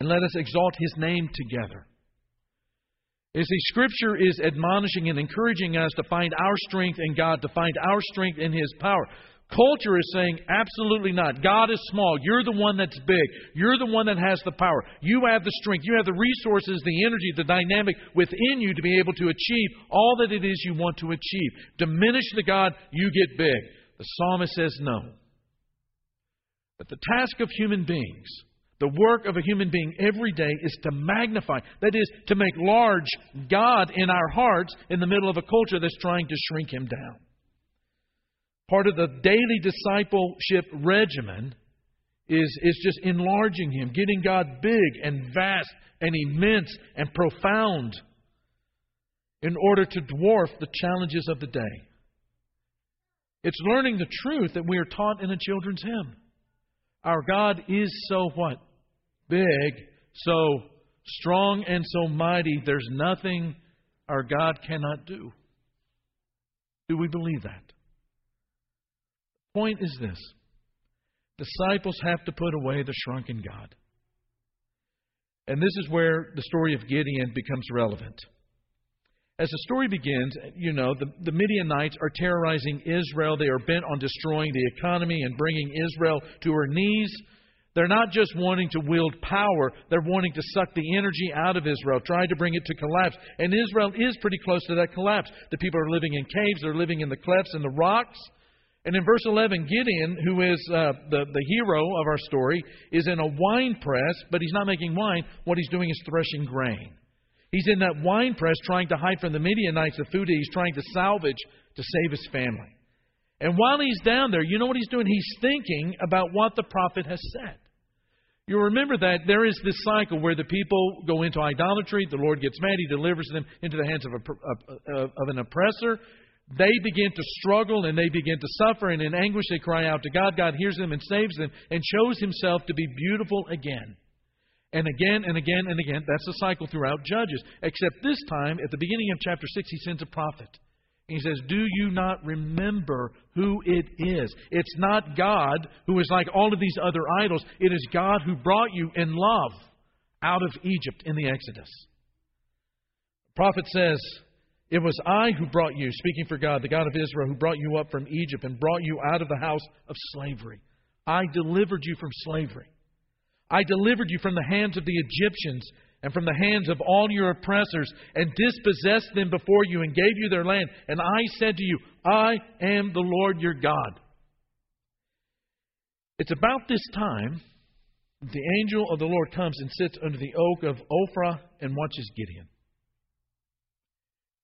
and let us exalt his name together. You see, Scripture is admonishing and encouraging us to find our strength in God, to find our strength in His power. Culture is saying, absolutely not. God is small. You're the one that's big. You're the one that has the power. You have the strength. You have the resources, the energy, the dynamic within you to be able to achieve all that it is you want to achieve. Diminish the God, you get big. The psalmist says no. But the task of human beings the work of a human being every day is to magnify, that is, to make large God in our hearts in the middle of a culture that's trying to shrink him down. Part of the daily discipleship regimen is, is just enlarging him, getting God big and vast and immense and profound in order to dwarf the challenges of the day. It's learning the truth that we are taught in a children's hymn. Our God is so what? Big, so strong and so mighty, there's nothing our God cannot do. Do we believe that? The point is this disciples have to put away the shrunken God. And this is where the story of Gideon becomes relevant. As the story begins, you know, the, the Midianites are terrorizing Israel. They are bent on destroying the economy and bringing Israel to her knees. They're not just wanting to wield power, they're wanting to suck the energy out of Israel, trying to bring it to collapse. And Israel is pretty close to that collapse. The people are living in caves, they're living in the clefts and the rocks. And in verse 11, Gideon, who is uh, the, the hero of our story, is in a wine press, but he's not making wine. What he's doing is threshing grain. He's in that wine press trying to hide from the Midianites the food that he's trying to salvage to save his family. And while he's down there, you know what he's doing? He's thinking about what the prophet has said. You remember that there is this cycle where the people go into idolatry, the Lord gets mad, He delivers them into the hands of, a, of an oppressor. They begin to struggle and they begin to suffer, and in anguish they cry out to God. God hears them and saves them and shows Himself to be beautiful again and again and again and again. That's the cycle throughout Judges. Except this time, at the beginning of chapter 6, he sends a prophet. He says, Do you not remember who it is? It's not God who is like all of these other idols. It is God who brought you in love out of Egypt in the Exodus. The prophet says, It was I who brought you, speaking for God, the God of Israel, who brought you up from Egypt and brought you out of the house of slavery. I delivered you from slavery. I delivered you from the hands of the Egyptians and from the hands of all your oppressors, and dispossessed them before you, and gave you their land. And I said to you, I am the Lord your God. It's about this time the angel of the Lord comes and sits under the oak of Ophrah and watches Gideon.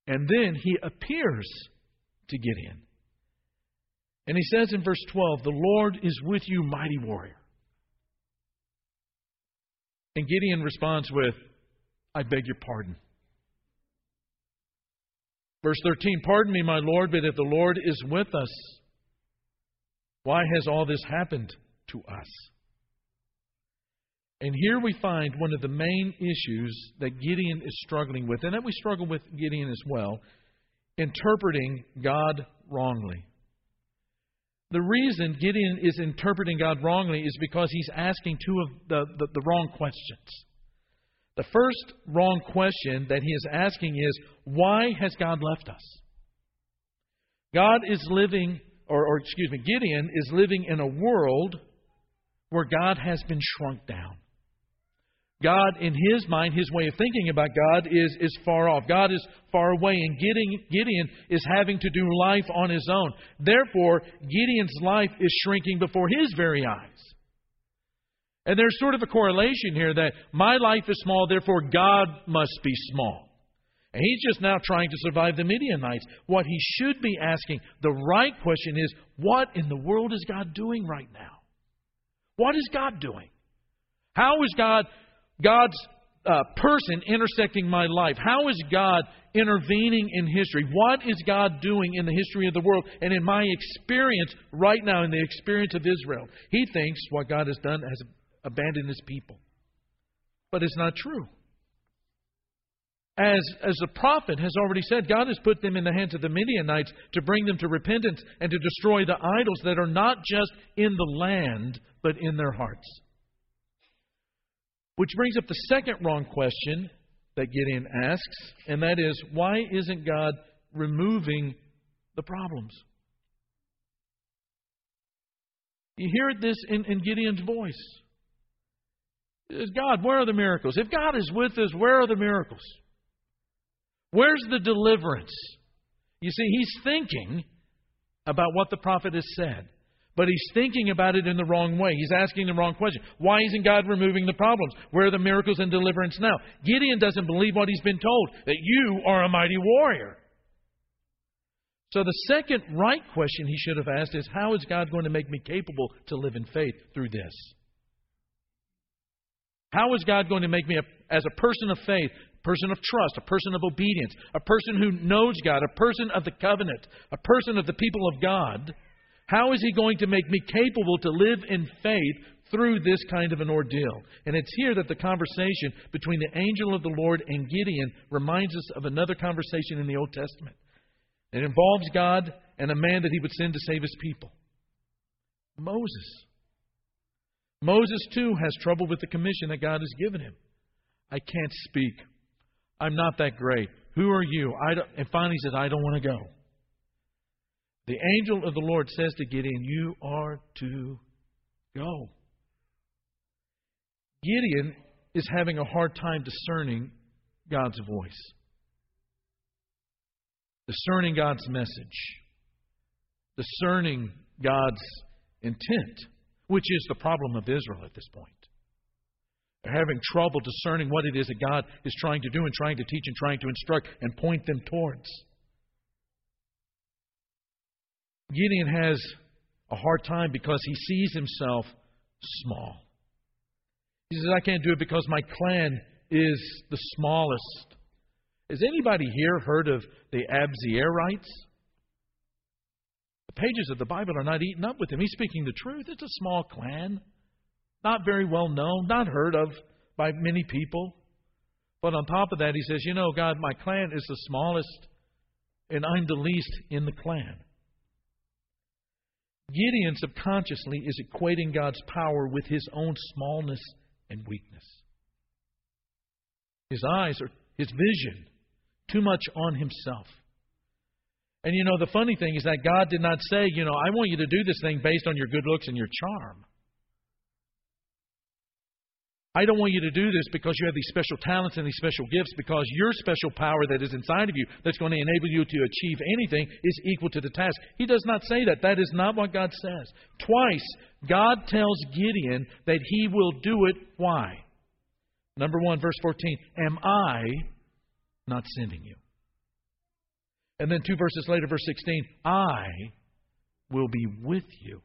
And then he appears to Gideon. And he says in verse 12, The Lord is with you, mighty warrior. And Gideon responds with, I beg your pardon. Verse 13 Pardon me, my Lord, but if the Lord is with us, why has all this happened to us? And here we find one of the main issues that Gideon is struggling with, and that we struggle with Gideon as well interpreting God wrongly. The reason Gideon is interpreting God wrongly is because he's asking two of the, the, the, wrong questions. The first wrong question that he is asking is, why has God left us? God is living, or, or excuse me, Gideon is living in a world where God has been shrunk down. God, in his mind, his way of thinking about God is, is far off. God is far away, and Gideon, Gideon is having to do life on his own. Therefore, Gideon's life is shrinking before his very eyes. And there's sort of a correlation here that my life is small, therefore God must be small. And he's just now trying to survive the Midianites. What he should be asking, the right question is, what in the world is God doing right now? What is God doing? How is God God's uh, person intersecting my life? How is God intervening in history? What is God doing in the history of the world and in my experience right now, in the experience of Israel? He thinks what God has done has abandoned his people. But it's not true. As, as the prophet has already said, God has put them in the hands of the Midianites to bring them to repentance and to destroy the idols that are not just in the land, but in their hearts. Which brings up the second wrong question that Gideon asks, and that is why isn't God removing the problems? You hear this in, in Gideon's voice. God, where are the miracles? If God is with us, where are the miracles? Where's the deliverance? You see, he's thinking about what the prophet has said, but he's thinking about it in the wrong way. He's asking the wrong question. Why isn't God removing the problems? Where are the miracles and deliverance now? Gideon doesn't believe what he's been told that you are a mighty warrior. So the second right question he should have asked is How is God going to make me capable to live in faith through this? How is God going to make me, a, as a person of faith, a person of trust, a person of obedience, a person who knows God, a person of the covenant, a person of the people of God? How is He going to make me capable to live in faith through this kind of an ordeal? And it's here that the conversation between the angel of the Lord and Gideon reminds us of another conversation in the Old Testament. It involves God and a man that He would send to save His people Moses. Moses, too, has trouble with the commission that God has given him. I can't speak. I'm not that great. Who are you? I don't, and finally he says, I don't want to go. The angel of the Lord says to Gideon, You are to go. Gideon is having a hard time discerning God's voice, discerning God's message, discerning God's intent which is the problem of Israel at this point. They're having trouble discerning what it is that God is trying to do and trying to teach and trying to instruct and point them towards. Gideon has a hard time because he sees himself small. He says, I can't do it because my clan is the smallest. Has anybody here heard of the Abiezrites? The pages of the Bible are not eaten up with him. He's speaking the truth. It's a small clan, not very well known, not heard of by many people. But on top of that, he says, You know, God, my clan is the smallest, and I'm the least in the clan. Gideon subconsciously is equating God's power with his own smallness and weakness. His eyes are, his vision, too much on himself. And you know, the funny thing is that God did not say, you know, I want you to do this thing based on your good looks and your charm. I don't want you to do this because you have these special talents and these special gifts, because your special power that is inside of you that's going to enable you to achieve anything is equal to the task. He does not say that. That is not what God says. Twice, God tells Gideon that he will do it. Why? Number one, verse 14 Am I not sending you? And then two verses later, verse 16, I will be with you.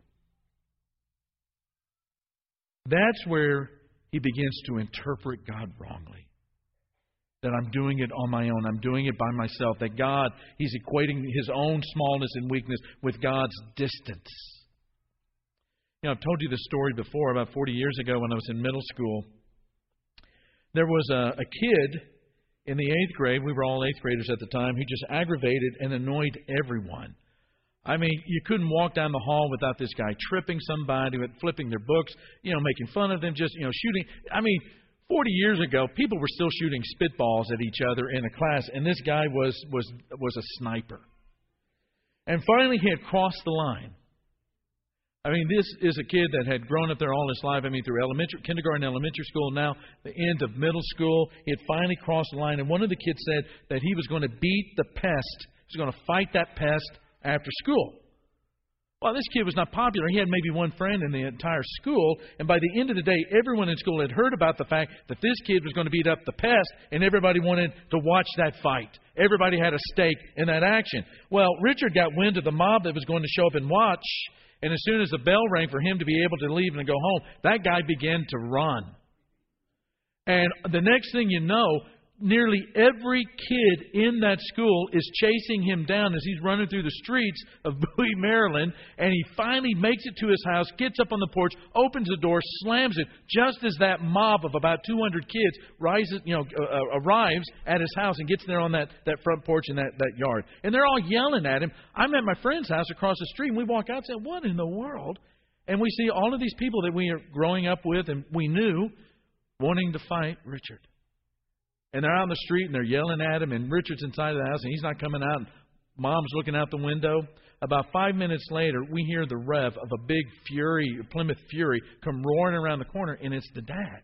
That's where he begins to interpret God wrongly. That I'm doing it on my own. I'm doing it by myself. That God, he's equating his own smallness and weakness with God's distance. You know, I've told you this story before. About 40 years ago when I was in middle school, there was a, a kid in the eighth grade, we were all eighth graders at the time, he just aggravated and annoyed everyone. I mean, you couldn't walk down the hall without this guy tripping somebody, flipping their books, you know, making fun of them, just, you know, shooting. I mean, 40 years ago, people were still shooting spitballs at each other in a class, and this guy was, was, was a sniper. And finally, he had crossed the line. I mean, this is a kid that had grown up there all his life. I mean, through elementary, kindergarten, elementary school, now the end of middle school. He had finally crossed the line, and one of the kids said that he was going to beat the pest. He was going to fight that pest after school. Well, this kid was not popular. He had maybe one friend in the entire school, and by the end of the day, everyone in school had heard about the fact that this kid was going to beat up the pest, and everybody wanted to watch that fight. Everybody had a stake in that action. Well, Richard got wind of the mob that was going to show up and watch, and as soon as the bell rang for him to be able to leave and go home, that guy began to run. And the next thing you know, nearly every kid in that school is chasing him down as he's running through the streets of Bowie, Maryland, and he finally makes it to his house, gets up on the porch, opens the door, slams it, just as that mob of about 200 kids rises, you know, uh, uh, arrives at his house and gets there on that, that front porch in that, that yard. And they're all yelling at him. I'm at my friend's house across the street, and we walk out and say, What in the world? And we see all of these people that we are growing up with and we knew wanting to fight Richard. And they're out in the street and they're yelling at him, and Richard's inside of the house and he's not coming out. Mom's looking out the window. About five minutes later, we hear the rev of a big Fury, Plymouth Fury, come roaring around the corner, and it's the dad.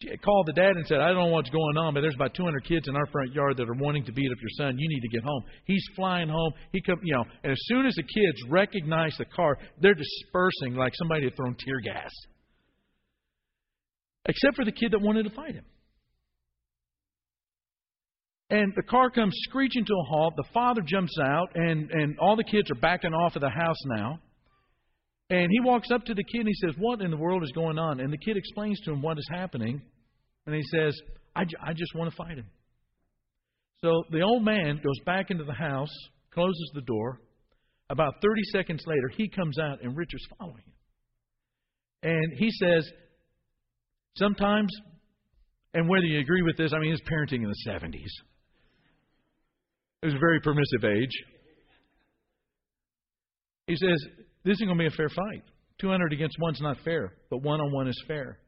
She called the dad and said, I don't know what's going on, but there's about 200 kids in our front yard that are wanting to beat up your son. You need to get home. He's flying home. He come, you know, and as soon as the kids recognize the car, they're dispersing like somebody had thrown tear gas. Except for the kid that wanted to fight him. And the car comes screeching to a halt. The father jumps out, and, and all the kids are backing off of the house now. And he walks up to the kid and he says, What in the world is going on? And the kid explains to him what is happening. And he says, I, j- I just want to fight him. So the old man goes back into the house, closes the door. About 30 seconds later, he comes out and Richard's following him. And he says, Sometimes, and whether you agree with this, I mean, it's parenting in the 70s. It was a very permissive age. He says, This isn't going to be a fair fight. 200 against one's not fair, but one on one is fair.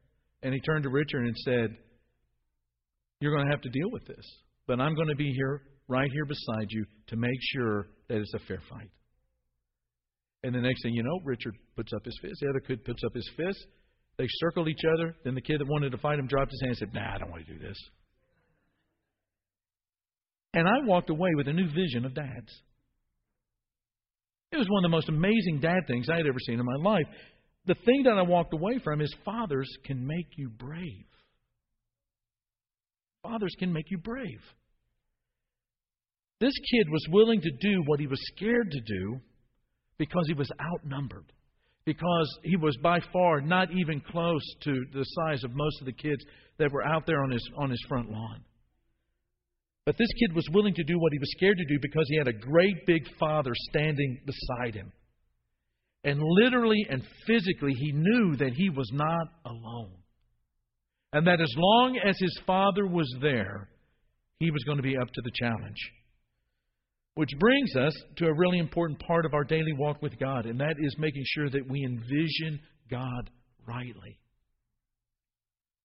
And he turned to Richard and said, You're going to have to deal with this, but I'm going to be here, right here beside you, to make sure that it's a fair fight. And the next thing you know, Richard puts up his fist. The other kid puts up his fist. They circled each other. Then the kid that wanted to fight him dropped his hand and said, Nah, I don't want to do this. And I walked away with a new vision of dads. It was one of the most amazing dad things I had ever seen in my life. The thing that I walked away from is fathers can make you brave. Fathers can make you brave. This kid was willing to do what he was scared to do because he was outnumbered, because he was by far not even close to the size of most of the kids that were out there on his, on his front lawn. But this kid was willing to do what he was scared to do because he had a great big father standing beside him. And literally and physically, he knew that he was not alone. And that as long as his father was there, he was going to be up to the challenge. Which brings us to a really important part of our daily walk with God, and that is making sure that we envision God rightly.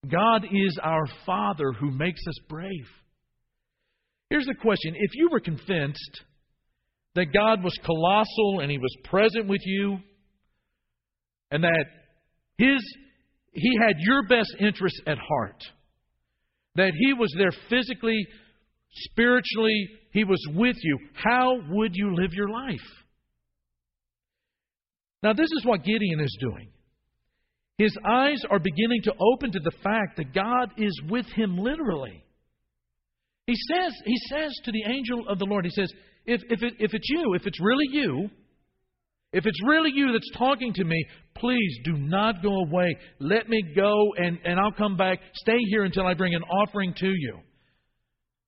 God is our Father who makes us brave. Here's the question if you were convinced that God was colossal and He was present with you, and that His He had your best interests at heart, that He was there physically, spiritually, He was with you, how would you live your life? Now, this is what Gideon is doing. His eyes are beginning to open to the fact that God is with him literally. He says, he says to the angel of the Lord, he says, if, if, it, if it's you, if it's really you, if it's really you that's talking to me, please do not go away. Let me go and, and I'll come back. Stay here until I bring an offering to you.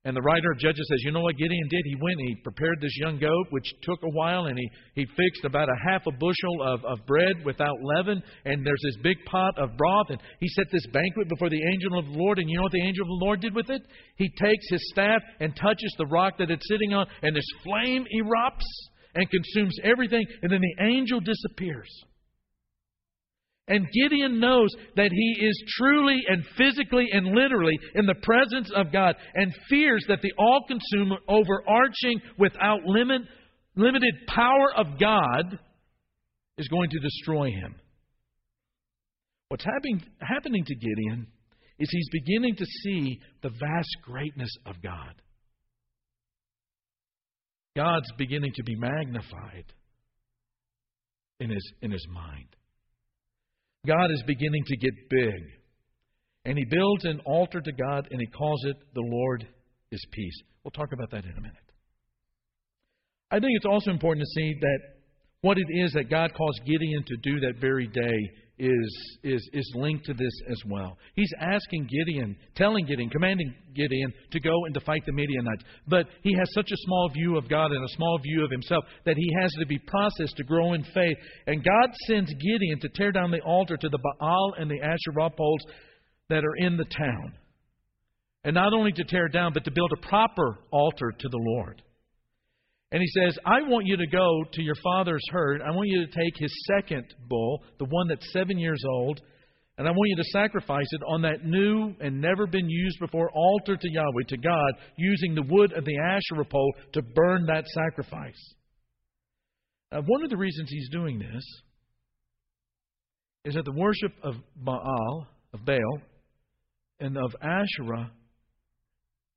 And the writer of Judges says, you know what Gideon did? He went and he prepared this young goat, which took a while, and he, he fixed about a half a bushel of, of bread without leaven, and there's this big pot of broth, and he set this banquet before the angel of the Lord, and you know what the angel of the Lord did with it? He takes his staff and touches the rock that it's sitting on, and this flame erupts and consumes everything, and then the angel disappears. And Gideon knows that he is truly and physically and literally in the presence of God and fears that the all consuming, overarching, without limit, limited power of God is going to destroy him. What's happening, happening to Gideon is he's beginning to see the vast greatness of God. God's beginning to be magnified in his, in his mind. God is beginning to get big. And he builds an altar to God and he calls it the Lord is peace. We'll talk about that in a minute. I think it's also important to see that what it is that God calls Gideon to do that very day is, is, is linked to this as well. He's asking Gideon, telling Gideon, commanding Gideon to go and to fight the Midianites. But he has such a small view of God and a small view of himself that he has to be processed to grow in faith. And God sends Gideon to tear down the altar to the Baal and the Asherah poles that are in the town. And not only to tear down, but to build a proper altar to the Lord. And he says, I want you to go to your father's herd. I want you to take his second bull, the one that's seven years old, And I want you to sacrifice it on that new and never been used before altar to Yahweh, to God, using the wood of the Asherah pole to burn that sacrifice. Now, one of the reasons he's doing this is that the worship of Baal, of Baal, and of Asherah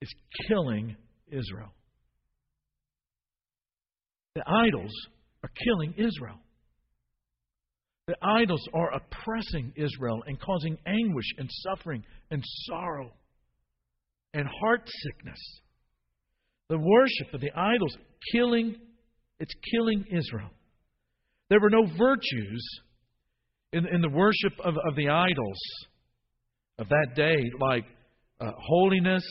is killing Israel. The idols are killing Israel. The idols are oppressing Israel and causing anguish and suffering and sorrow and heart sickness. The worship of the idols killing it's killing Israel. There were no virtues in, in the worship of, of the idols of that day, like uh, holiness,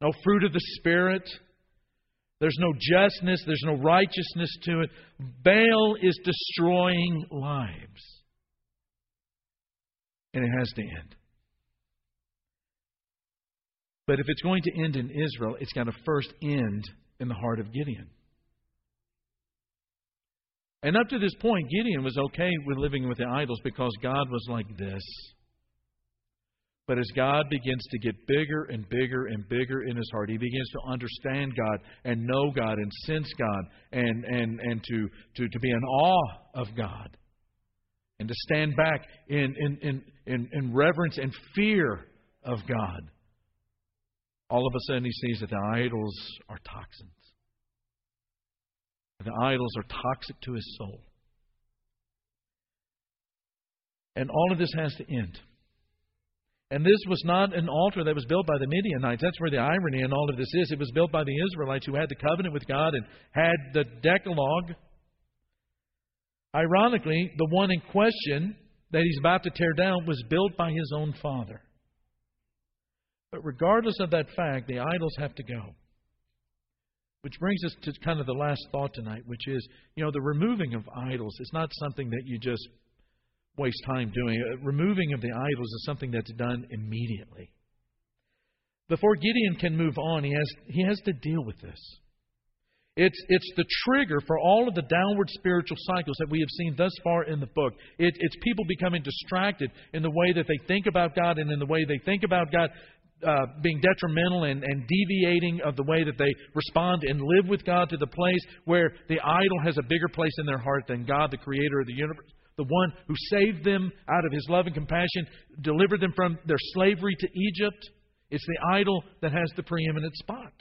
no fruit of the Spirit. There's no justness, there's no righteousness to it. Baal is destroying lives. And it has to end. But if it's going to end in Israel, it's got to first end in the heart of Gideon. And up to this point, Gideon was okay with living with the idols because God was like this. But as God begins to get bigger and bigger and bigger in his heart, he begins to understand God and know God and sense God and, and, and to, to, to be in awe of God and to stand back in, in, in, in, in reverence and fear of God. All of a sudden, he sees that the idols are toxins. The idols are toxic to his soul. And all of this has to end. And this was not an altar that was built by the Midianites. That's where the irony in all of this is. It was built by the Israelites who had the covenant with God and had the Decalogue. Ironically, the one in question that he's about to tear down was built by his own father. But regardless of that fact, the idols have to go. Which brings us to kind of the last thought tonight, which is, you know, the removing of idols is not something that you just waste time doing. Removing of the idols is something that's done immediately. Before Gideon can move on, he has, he has to deal with this. It's, it's the trigger for all of the downward spiritual cycles that we have seen thus far in the book. It, it's people becoming distracted in the way that they think about God and in the way they think about God uh, being detrimental and, and deviating of the way that they respond and live with God to the place where the idol has a bigger place in their heart than God, the creator of the universe the one who saved them out of his love and compassion, delivered them from their slavery to Egypt. It's the idol that has the preeminent spot.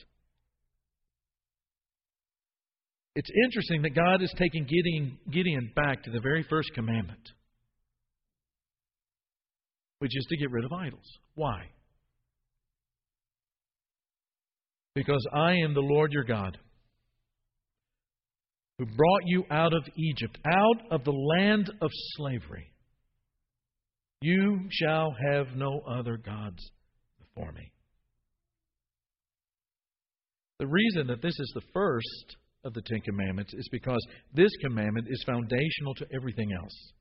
It's interesting that God is taking Gideon, Gideon back to the very first commandment, which is to get rid of idols. Why? Because I am the Lord your God who brought you out of Egypt, out of the land of slavery. You shall have no other gods before me. The reason that this is the first of the Ten Commandments is because this commandment is foundational to everything else.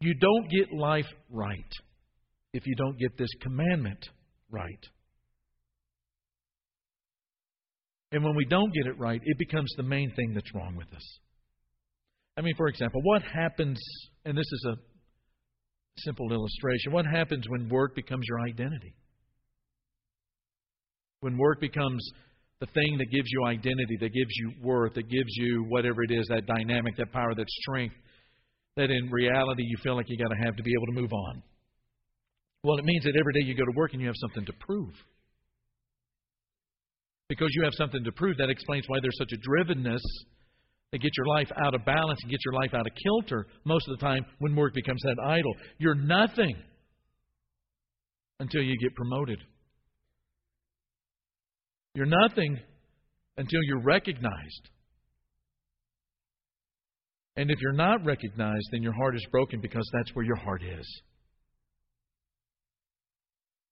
You don't get life right if you don't get this commandment right. And when we don't get it right, it becomes the main thing that's wrong with us. I mean, for example, what happens, and this is a simple illustration, what happens when work becomes your identity? When work becomes the thing that gives you identity, that gives you worth, that gives you whatever it is, that dynamic, that power, that strength, that in reality you feel like you got to have to be able to move on. Well, it means that every day you go to work and you have something to prove because you have something to prove. That explains why there's such a drivenness that gets your life out of balance and gets your life out of kilter most of the time when work becomes that idol. You're nothing until you get promoted. You're nothing until you're recognized. And if you're not recognized, then your heart is broken because that's where your heart is.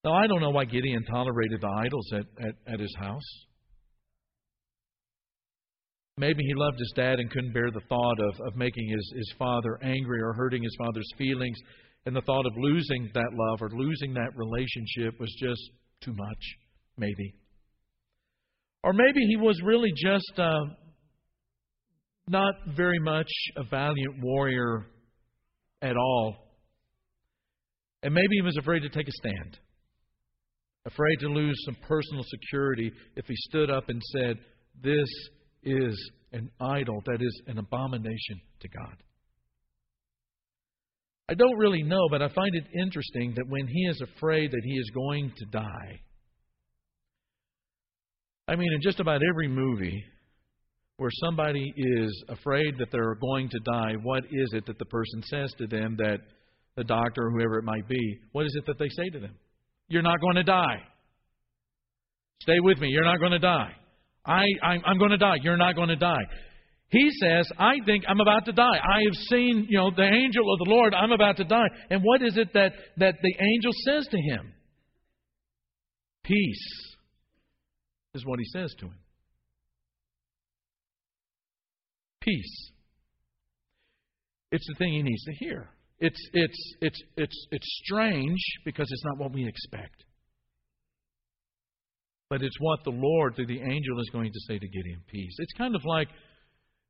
Now, I don't know why Gideon tolerated the idols at, at, at his house. Maybe he loved his dad and couldn't bear the thought of, of making his, his father angry or hurting his father's feelings. And the thought of losing that love or losing that relationship was just too much, maybe. Or maybe he was really just uh, not very much a valiant warrior at all. And maybe he was afraid to take a stand, afraid to lose some personal security if he stood up and said, This is an idol that is an abomination to God. I don't really know, but I find it interesting that when he is afraid that he is going to die, I mean, in just about every movie where somebody is afraid that they're going to die, what is it that the person says to them that the doctor or whoever it might be, what is it that they say to them? You're not going to die. Stay with me. You're not going to die. I, I'm, I'm going to die. You're not going to die. He says, I think I'm about to die. I have seen, you know, the angel of the Lord. I'm about to die. And what is it that, that the angel says to him? Peace is what he says to him. Peace. It's the thing he needs to hear. It's, it's, it's, it's, it's strange because it's not what we expect. But it's what the Lord, through the angel, is going to say to Gideon peace. It's kind of like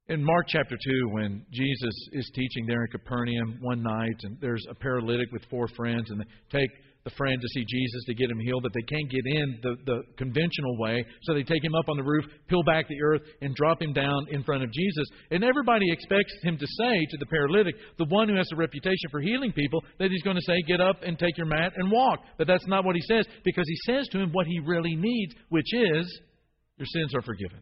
in Mark chapter 2, when Jesus is teaching there in Capernaum one night, and there's a paralytic with four friends, and they take the friend to see Jesus to get him healed, but they can't get in the, the conventional way, so they take him up on the roof, peel back the earth, and drop him down in front of Jesus. And everybody expects him to say to the paralytic, the one who has a reputation for healing people, that he's going to say, Get up and take your mat and walk. But that's not what he says, because he says to him what he really needs, which is, Your sins are forgiven.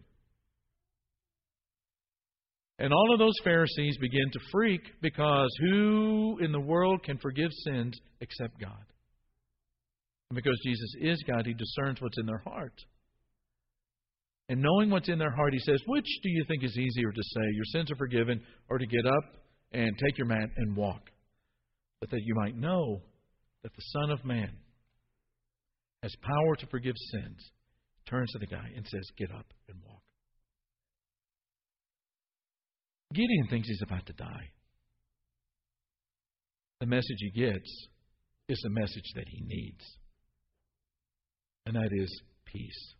And all of those Pharisees begin to freak because who in the world can forgive sins except God? And because Jesus is God, He discerns what's in their heart. And knowing what's in their heart, He says, Which do you think is easier to say, Your sins are forgiven, or to get up and take your mat and walk? But that you might know that the Son of Man has power to forgive sins. Turns to the guy and says, Get up and walk. Gideon thinks he's about to die. The message he gets is the message that he needs, and that is peace.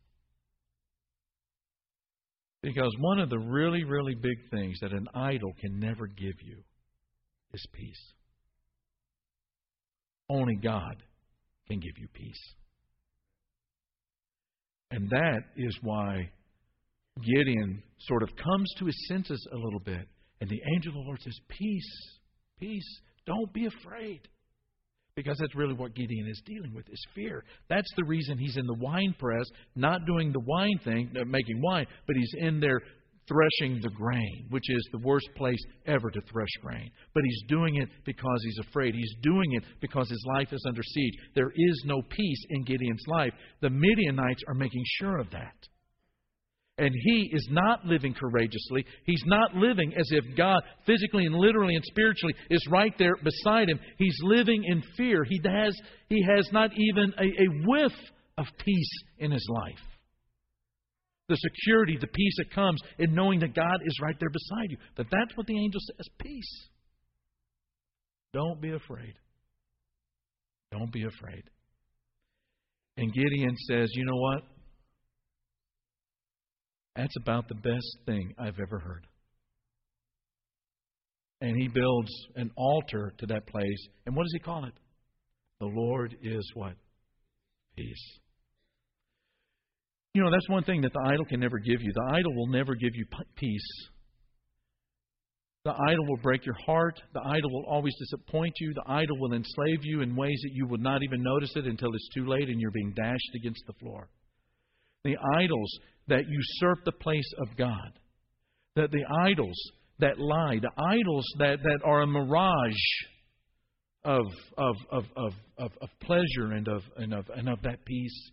Because one of the really, really big things that an idol can never give you is peace. Only God can give you peace. And that is why Gideon sort of comes to his senses a little bit. And the angel of the Lord says, Peace, peace, don't be afraid. Because that's really what Gideon is dealing with, is fear. That's the reason he's in the wine press, not doing the wine thing, making wine, but he's in there threshing the grain, which is the worst place ever to thresh grain. But he's doing it because he's afraid. He's doing it because his life is under siege. There is no peace in Gideon's life. The Midianites are making sure of that. And he is not living courageously. He's not living as if God, physically and literally and spiritually, is right there beside him. He's living in fear. He has, he has not even a, a whiff of peace in his life. The security, the peace that comes in knowing that God is right there beside you. But that's what the angel says peace. Don't be afraid. Don't be afraid. And Gideon says, You know what? That's about the best thing I've ever heard. And he builds an altar to that place. And what does he call it? The Lord is what? Peace. You know, that's one thing that the idol can never give you. The idol will never give you peace. The idol will break your heart. The idol will always disappoint you. The idol will enslave you in ways that you would not even notice it until it's too late and you're being dashed against the floor. The idols that usurp the place of God. That the idols that lie, the idols that, that are a mirage of, of, of, of, of, of pleasure and of, and, of, and of that peace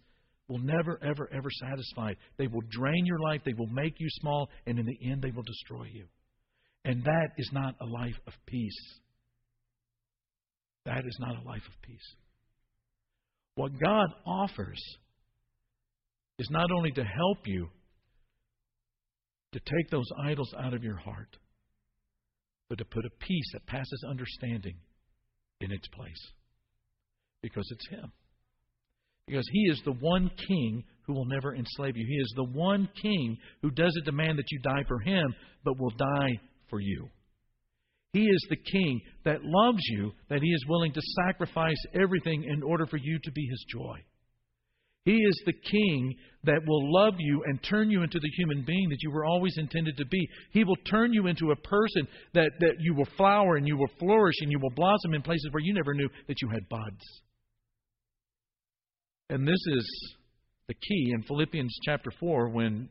will never, ever, ever satisfy. They will drain your life, they will make you small, and in the end, they will destroy you. And that is not a life of peace. That is not a life of peace. What God offers is not only to help you to take those idols out of your heart, but to put a peace that passes understanding in its place. Because it's Him. Because He is the one King who will never enslave you. He is the one King who doesn't demand that you die for Him, but will die for you. He is the king that loves you, that he is willing to sacrifice everything in order for you to be his joy. He is the king that will love you and turn you into the human being that you were always intended to be. He will turn you into a person that, that you will flower and you will flourish and you will blossom in places where you never knew that you had buds. And this is the key in Philippians chapter 4 when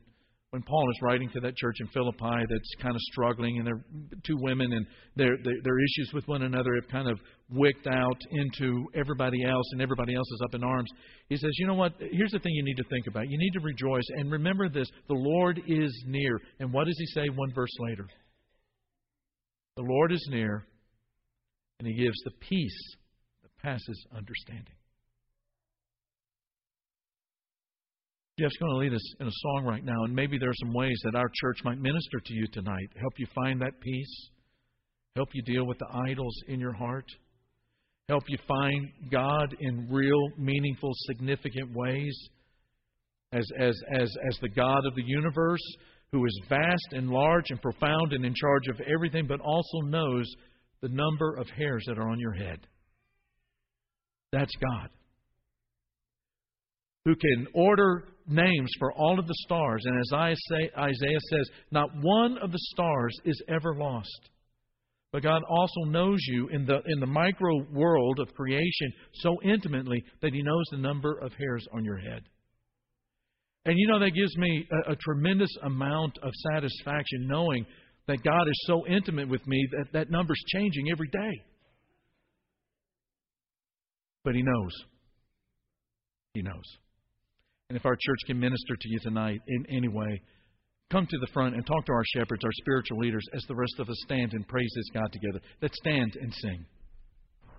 when Paul is writing to that church in Philippi that's kind of struggling, and they're two women, and their, their, their issues with one another have kind of wicked out into everybody else, and everybody else is up in arms. He says, You know what? Here's the thing you need to think about. You need to rejoice, and remember this the Lord is near. And what does he say one verse later? The Lord is near, and he gives the peace that passes understanding. Jeff's going to lead us in a song right now, and maybe there are some ways that our church might minister to you tonight, help you find that peace, help you deal with the idols in your heart, help you find God in real, meaningful, significant ways. As, as, as, as the God of the universe who is vast and large and profound and in charge of everything, but also knows the number of hairs that are on your head. That's God who can order names for all of the stars. And as Isaiah says, not one of the stars is ever lost. But God also knows you in the, in the micro world of creation so intimately that He knows the number of hairs on your head. And you know, that gives me a, a tremendous amount of satisfaction knowing that God is so intimate with me that that number's changing every day. But He knows. He knows. And if our church can minister to you tonight in any way, come to the front and talk to our shepherds, our spiritual leaders, as the rest of us stand and praise this God together. Let's stand and sing.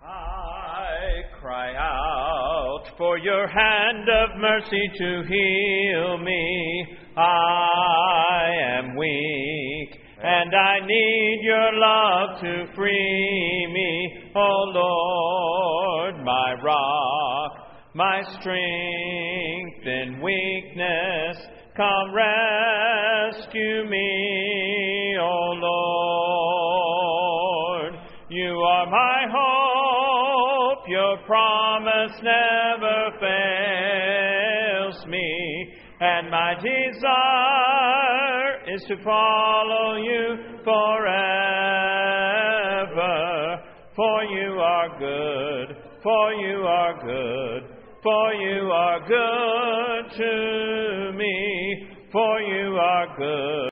I cry out for your hand of mercy to heal me. I am weak, and I need your love to free me. O oh Lord, my rock my strength in weakness. Come rescue me, O Lord. You are my hope, your promise never fails me, and my desire is to follow you forever. For you are good, for you are good for you are good to me, for you are good.